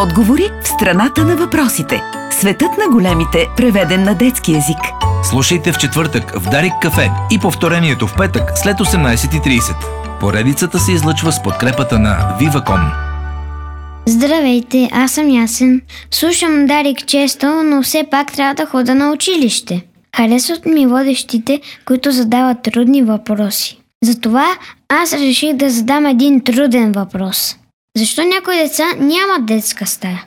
Отговори в страната на въпросите. Светът на големите, преведен на детски язик. Слушайте в четвъртък в Дарик кафе и повторението в петък след 18.30. Поредицата се излъчва с подкрепата на Viva.com. Здравейте, аз съм Ясен. Слушам Дарик често, но все пак трябва да хода на училище. Харесват ми водещите, които задават трудни въпроси. Затова аз реших да задам един труден въпрос. Защо някои деца нямат детска стая?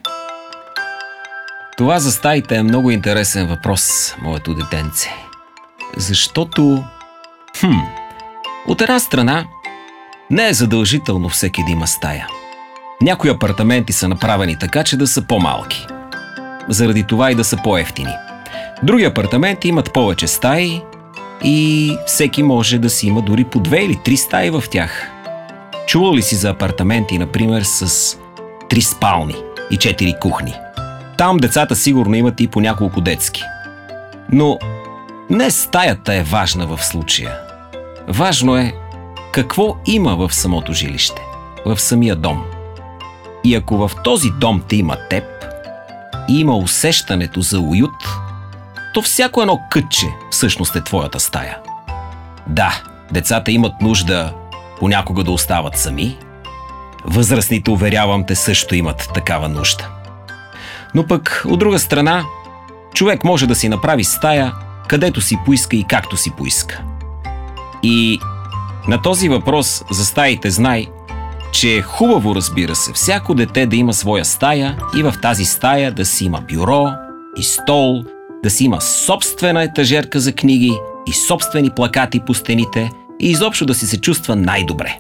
Това за стаите е много интересен въпрос, моето детенце. Защото... Хм... От една страна, не е задължително всеки да има стая. Някои апартаменти са направени така, че да са по-малки. Заради това и да са по-ефтини. Други апартаменти имат повече стаи и всеки може да си има дори по две или три стаи в тях. Чувал ли си за апартаменти, например, с три спални и четири кухни? Там децата сигурно имат и по няколко детски. Но не стаята е важна в случая. Важно е какво има в самото жилище, в самия дом. И ако в този дом те има теб и има усещането за уют, то всяко едно кътче всъщност е твоята стая. Да, децата имат нужда понякога да остават сами. Възрастните, уверявам те, също имат такава нужда. Но пък, от друга страна, човек може да си направи стая, където си поиска и както си поиска. И на този въпрос за стаите знай, че е хубаво, разбира се, всяко дете да има своя стая и в тази стая да си има бюро и стол, да си има собствена етажерка за книги и собствени плакати по стените и изобщо да си се чувства най-добре.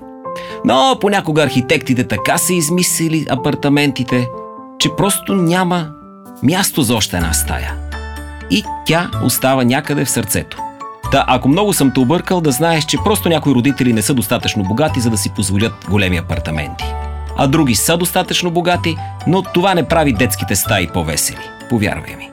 Но понякога архитектите така са измислили апартаментите, че просто няма място за още една стая. И тя остава някъде в сърцето. Та, ако много съм те объркал, да знаеш, че просто някои родители не са достатъчно богати, за да си позволят големи апартаменти. А други са достатъчно богати, но това не прави детските стаи по-весели. Повярвай ми.